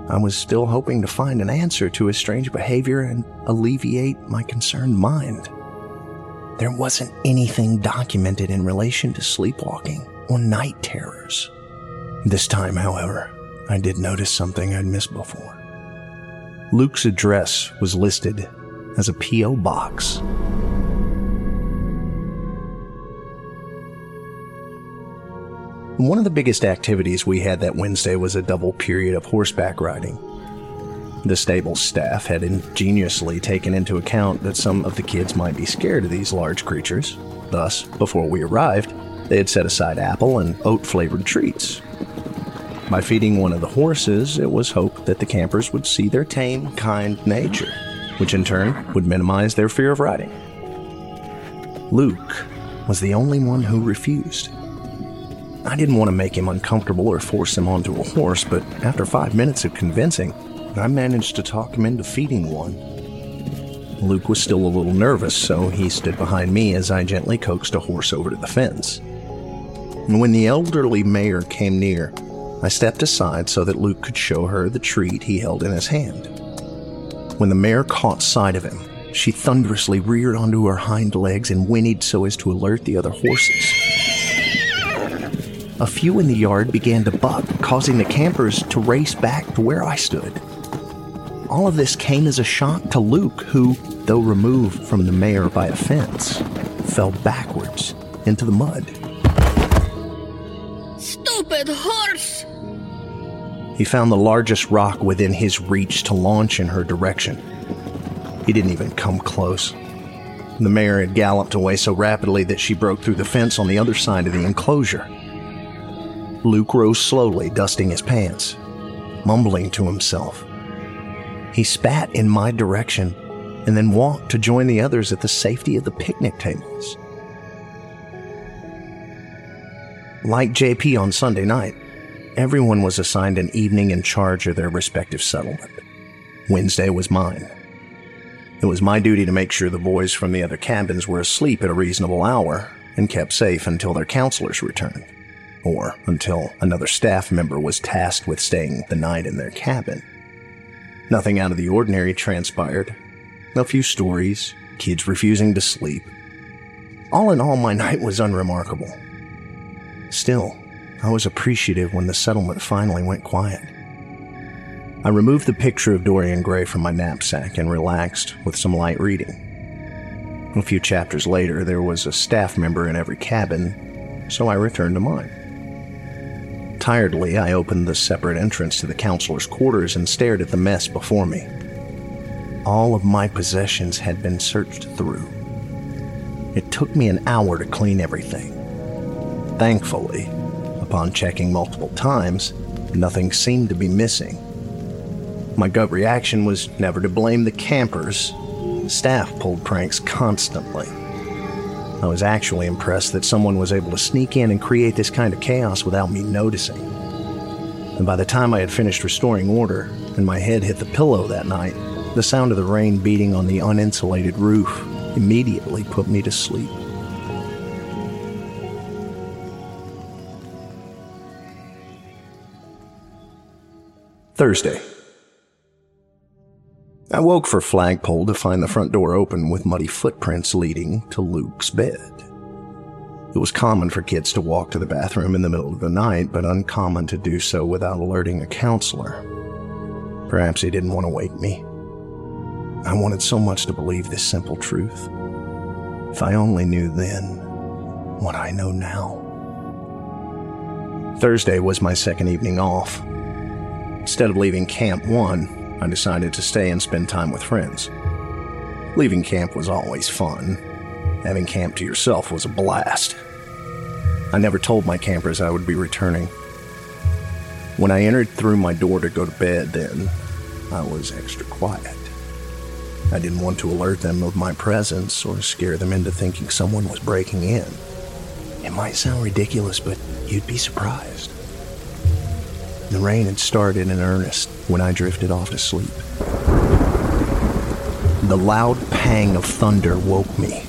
I was still hoping to find an answer to his strange behavior and alleviate my concerned mind. There wasn't anything documented in relation to sleepwalking or night terrors. This time, however, I did notice something I'd missed before. Luke's address was listed as a P.O. box. One of the biggest activities we had that Wednesday was a double period of horseback riding. The stable staff had ingeniously taken into account that some of the kids might be scared of these large creatures. Thus, before we arrived, they had set aside apple and oat flavored treats. By feeding one of the horses, it was hoped that the campers would see their tame, kind nature, which in turn would minimize their fear of riding. Luke was the only one who refused. I didn't want to make him uncomfortable or force him onto a horse, but after five minutes of convincing, I managed to talk him into feeding one. Luke was still a little nervous, so he stood behind me as I gently coaxed a horse over to the fence. And when the elderly mare came near, I stepped aside so that Luke could show her the treat he held in his hand. When the mare caught sight of him, she thunderously reared onto her hind legs and whinnied so as to alert the other horses. A few in the yard began to buck, causing the campers to race back to where I stood. All of this came as a shock to Luke, who, though removed from the mare by a fence, fell backwards into the mud. Stupid horse! He found the largest rock within his reach to launch in her direction. He didn't even come close. The mare had galloped away so rapidly that she broke through the fence on the other side of the enclosure. Luke rose slowly, dusting his pants, mumbling to himself. He spat in my direction and then walked to join the others at the safety of the picnic tables. Like JP on Sunday night, everyone was assigned an evening in charge of their respective settlement. Wednesday was mine. It was my duty to make sure the boys from the other cabins were asleep at a reasonable hour and kept safe until their counselors returned, or until another staff member was tasked with staying the night in their cabin. Nothing out of the ordinary transpired. A few stories, kids refusing to sleep. All in all, my night was unremarkable. Still, I was appreciative when the settlement finally went quiet. I removed the picture of Dorian Gray from my knapsack and relaxed with some light reading. A few chapters later, there was a staff member in every cabin, so I returned to mine. Tiredly, I opened the separate entrance to the counselor's quarters and stared at the mess before me. All of my possessions had been searched through. It took me an hour to clean everything. Thankfully, upon checking multiple times, nothing seemed to be missing. My gut reaction was never to blame the campers. Staff pulled pranks constantly. I was actually impressed that someone was able to sneak in and create this kind of chaos without me noticing. And by the time I had finished restoring order and my head hit the pillow that night, the sound of the rain beating on the uninsulated roof immediately put me to sleep. Thursday. I woke for flagpole to find the front door open with muddy footprints leading to Luke's bed. It was common for kids to walk to the bathroom in the middle of the night, but uncommon to do so without alerting a counselor. Perhaps he didn't want to wake me. I wanted so much to believe this simple truth. If I only knew then what I know now. Thursday was my second evening off. Instead of leaving Camp 1, I decided to stay and spend time with friends. Leaving camp was always fun. Having camp to yourself was a blast. I never told my campers I would be returning. When I entered through my door to go to bed, then, I was extra quiet. I didn't want to alert them of my presence or scare them into thinking someone was breaking in. It might sound ridiculous, but you'd be surprised. The rain had started in earnest when I drifted off to sleep. The loud pang of thunder woke me.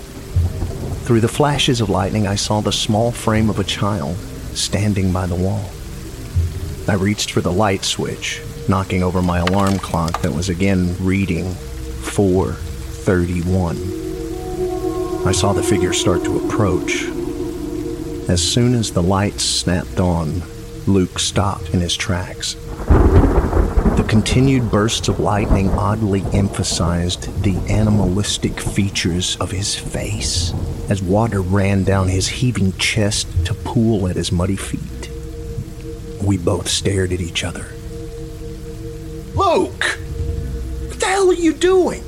Through the flashes of lightning, I saw the small frame of a child standing by the wall. I reached for the light switch, knocking over my alarm clock that was again reading 431. I saw the figure start to approach. As soon as the lights snapped on, Luke stopped in his tracks. The continued bursts of lightning oddly emphasized the animalistic features of his face as water ran down his heaving chest to pool at his muddy feet. We both stared at each other. Luke! What the hell are you doing?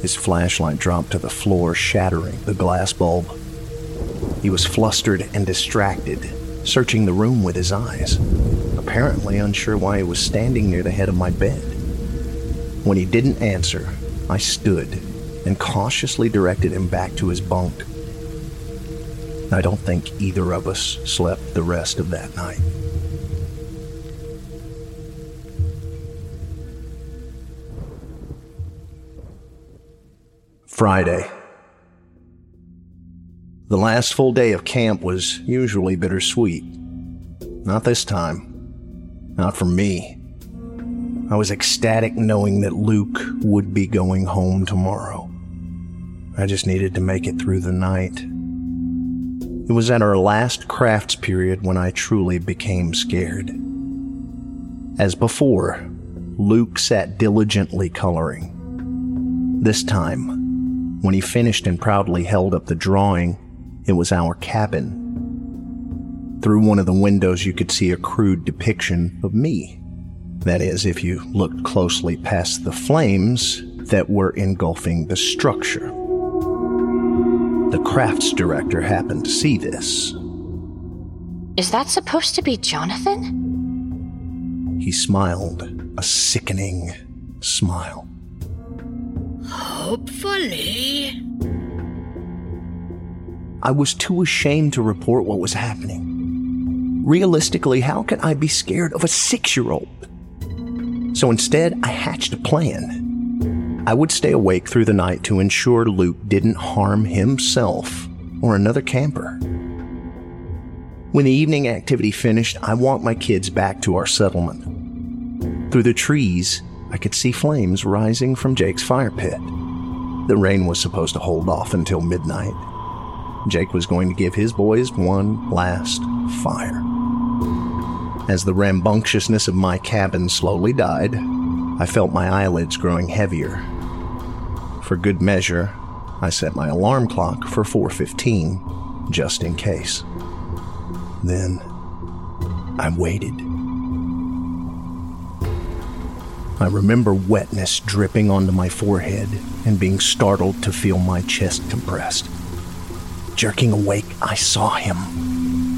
His flashlight dropped to the floor, shattering the glass bulb. He was flustered and distracted, searching the room with his eyes, apparently unsure why he was standing near the head of my bed. When he didn't answer, I stood and cautiously directed him back to his bunk. I don't think either of us slept the rest of that night. Friday. The last full day of camp was usually bittersweet. Not this time. Not for me. I was ecstatic knowing that Luke would be going home tomorrow. I just needed to make it through the night. It was at our last crafts period when I truly became scared. As before, Luke sat diligently coloring. This time, when he finished and proudly held up the drawing, it was our cabin. Through one of the windows, you could see a crude depiction of me. That is, if you looked closely past the flames that were engulfing the structure. The crafts director happened to see this. Is that supposed to be Jonathan? He smiled, a sickening smile. Hopefully. I was too ashamed to report what was happening. Realistically, how could I be scared of a six year old? So instead, I hatched a plan. I would stay awake through the night to ensure Luke didn't harm himself or another camper. When the evening activity finished, I walked my kids back to our settlement. Through the trees, I could see flames rising from Jake's fire pit. The rain was supposed to hold off until midnight. Jake was going to give his boys one last fire. As the rambunctiousness of my cabin slowly died, I felt my eyelids growing heavier. For good measure, I set my alarm clock for 4:15 just in case. Then I waited. I remember wetness dripping onto my forehead and being startled to feel my chest compressed. Jerking awake, I saw him.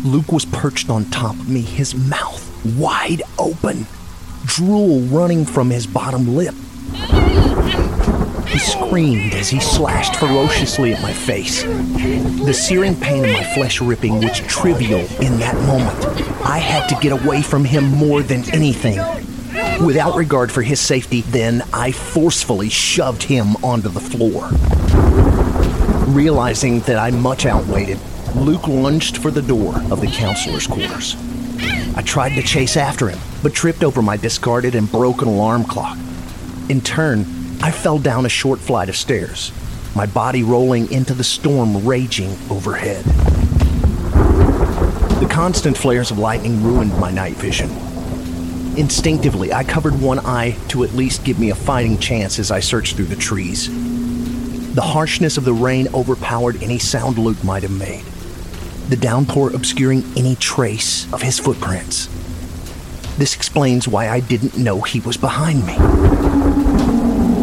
Luke was perched on top of me, his mouth wide open, drool running from his bottom lip. He screamed as he slashed ferociously at my face. The searing pain of my flesh ripping was trivial in that moment. I had to get away from him more than anything. Without regard for his safety, then I forcefully shoved him onto the floor. Realizing that I much outweighed Luke lunged for the door of the counselor's quarters. I tried to chase after him, but tripped over my discarded and broken alarm clock. In turn, I fell down a short flight of stairs, my body rolling into the storm raging overhead. The constant flares of lightning ruined my night vision. Instinctively, I covered one eye to at least give me a fighting chance as I searched through the trees. The harshness of the rain overpowered any sound Luke might have made, the downpour obscuring any trace of his footprints. This explains why I didn't know he was behind me.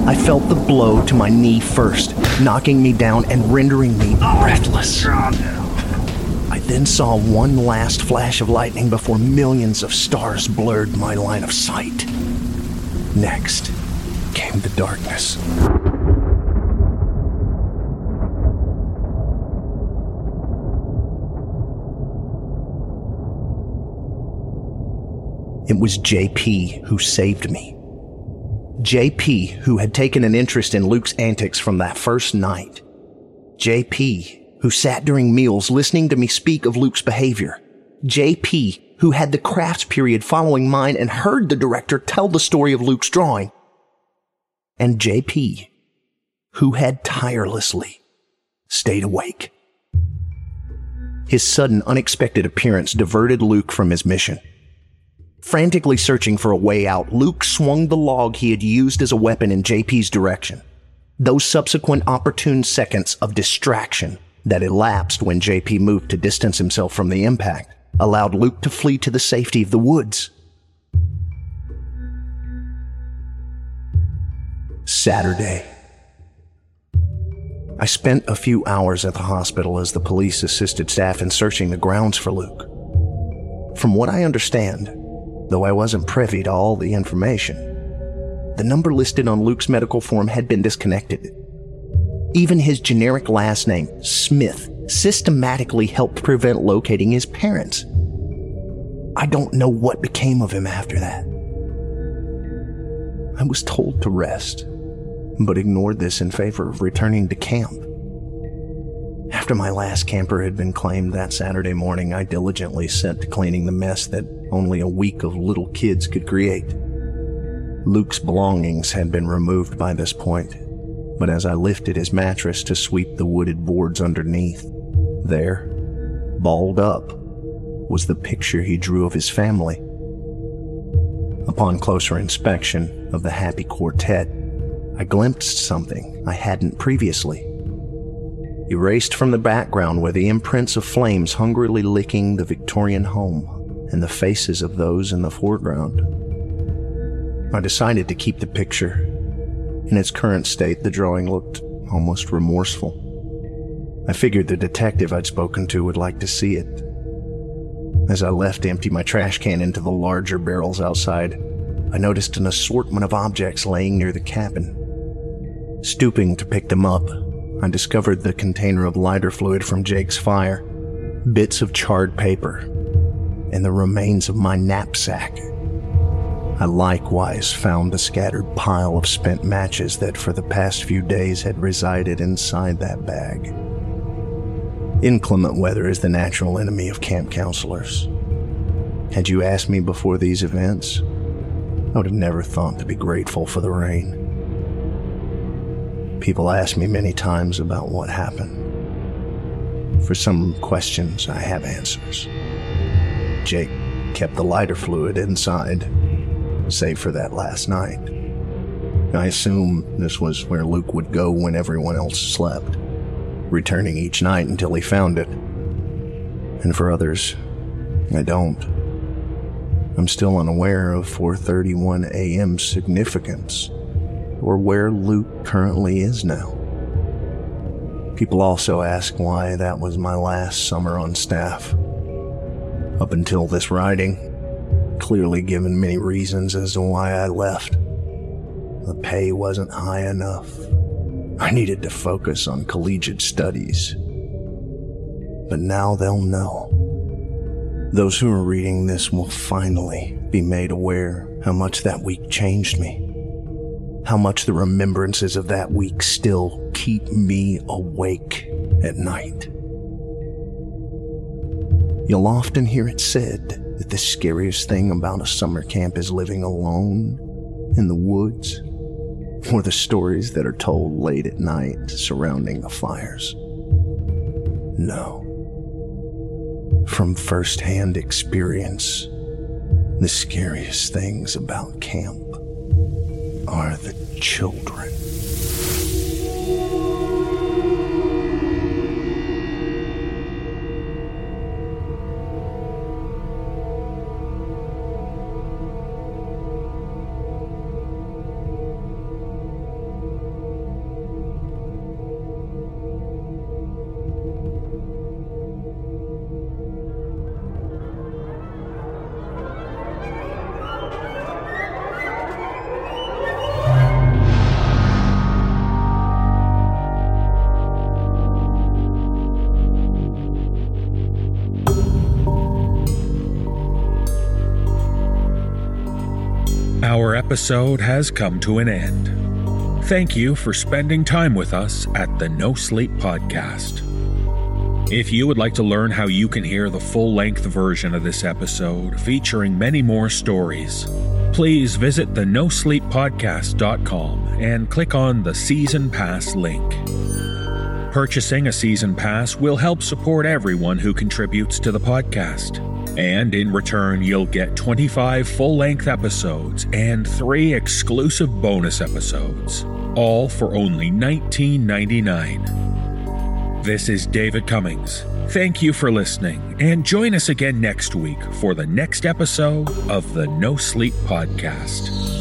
I felt the blow to my knee first, knocking me down and rendering me breathless. I then saw one last flash of lightning before millions of stars blurred my line of sight. Next came the darkness. It was JP who saved me. JP, who had taken an interest in Luke's antics from that first night. JP, who sat during meals listening to me speak of Luke's behavior. JP, who had the crafts period following mine and heard the director tell the story of Luke's drawing. And JP, who had tirelessly stayed awake. His sudden, unexpected appearance diverted Luke from his mission. Frantically searching for a way out, Luke swung the log he had used as a weapon in JP's direction. Those subsequent opportune seconds of distraction that elapsed when JP moved to distance himself from the impact allowed Luke to flee to the safety of the woods. Saturday. I spent a few hours at the hospital as the police assisted staff in searching the grounds for Luke. From what I understand, though I wasn't privy to all the information, the number listed on Luke's medical form had been disconnected. Even his generic last name, Smith, systematically helped prevent locating his parents. I don't know what became of him after that. I was told to rest, but ignored this in favor of returning to camp. After my last camper had been claimed that Saturday morning, I diligently set to cleaning the mess that only a week of little kids could create. Luke's belongings had been removed by this point, but as I lifted his mattress to sweep the wooded boards underneath, there, balled up, was the picture he drew of his family. Upon closer inspection of the happy quartet, I glimpsed something I hadn't previously. Erased from the background were the imprints of flames hungrily licking the Victorian home and the faces of those in the foreground. I decided to keep the picture. In its current state, the drawing looked almost remorseful. I figured the detective I'd spoken to would like to see it. As I left to empty my trash can into the larger barrels outside, I noticed an assortment of objects laying near the cabin. Stooping to pick them up, I discovered the container of lighter fluid from Jake's fire, bits of charred paper, and the remains of my knapsack. I likewise found the scattered pile of spent matches that for the past few days had resided inside that bag. Inclement weather is the natural enemy of camp counselors. Had you asked me before these events, I would have never thought to be grateful for the rain. People ask me many times about what happened. For some questions, I have answers. Jake kept the lighter fluid inside, save for that last night. I assume this was where Luke would go when everyone else slept, returning each night until he found it. And for others, I don't. I'm still unaware of 4:31 a.m.'s significance or where Luke currently is now. People also ask why that was my last summer on staff. Up until this writing, clearly given many reasons as to why I left. The pay wasn't high enough. I needed to focus on collegiate studies. But now they'll know. Those who are reading this will finally be made aware how much that week changed me how much the remembrances of that week still keep me awake at night. You'll often hear it said that the scariest thing about a summer camp is living alone in the woods, or the stories that are told late at night surrounding the fires. No. From firsthand experience, the scariest things about camp are the children. Episode has come to an end. Thank you for spending time with us at the No Sleep Podcast. If you would like to learn how you can hear the full length version of this episode featuring many more stories, please visit the nosleeppodcast.com and click on the Season Pass link. Purchasing a season pass will help support everyone who contributes to the podcast. And in return, you'll get 25 full length episodes and three exclusive bonus episodes, all for only $19.99. This is David Cummings. Thank you for listening, and join us again next week for the next episode of the No Sleep Podcast.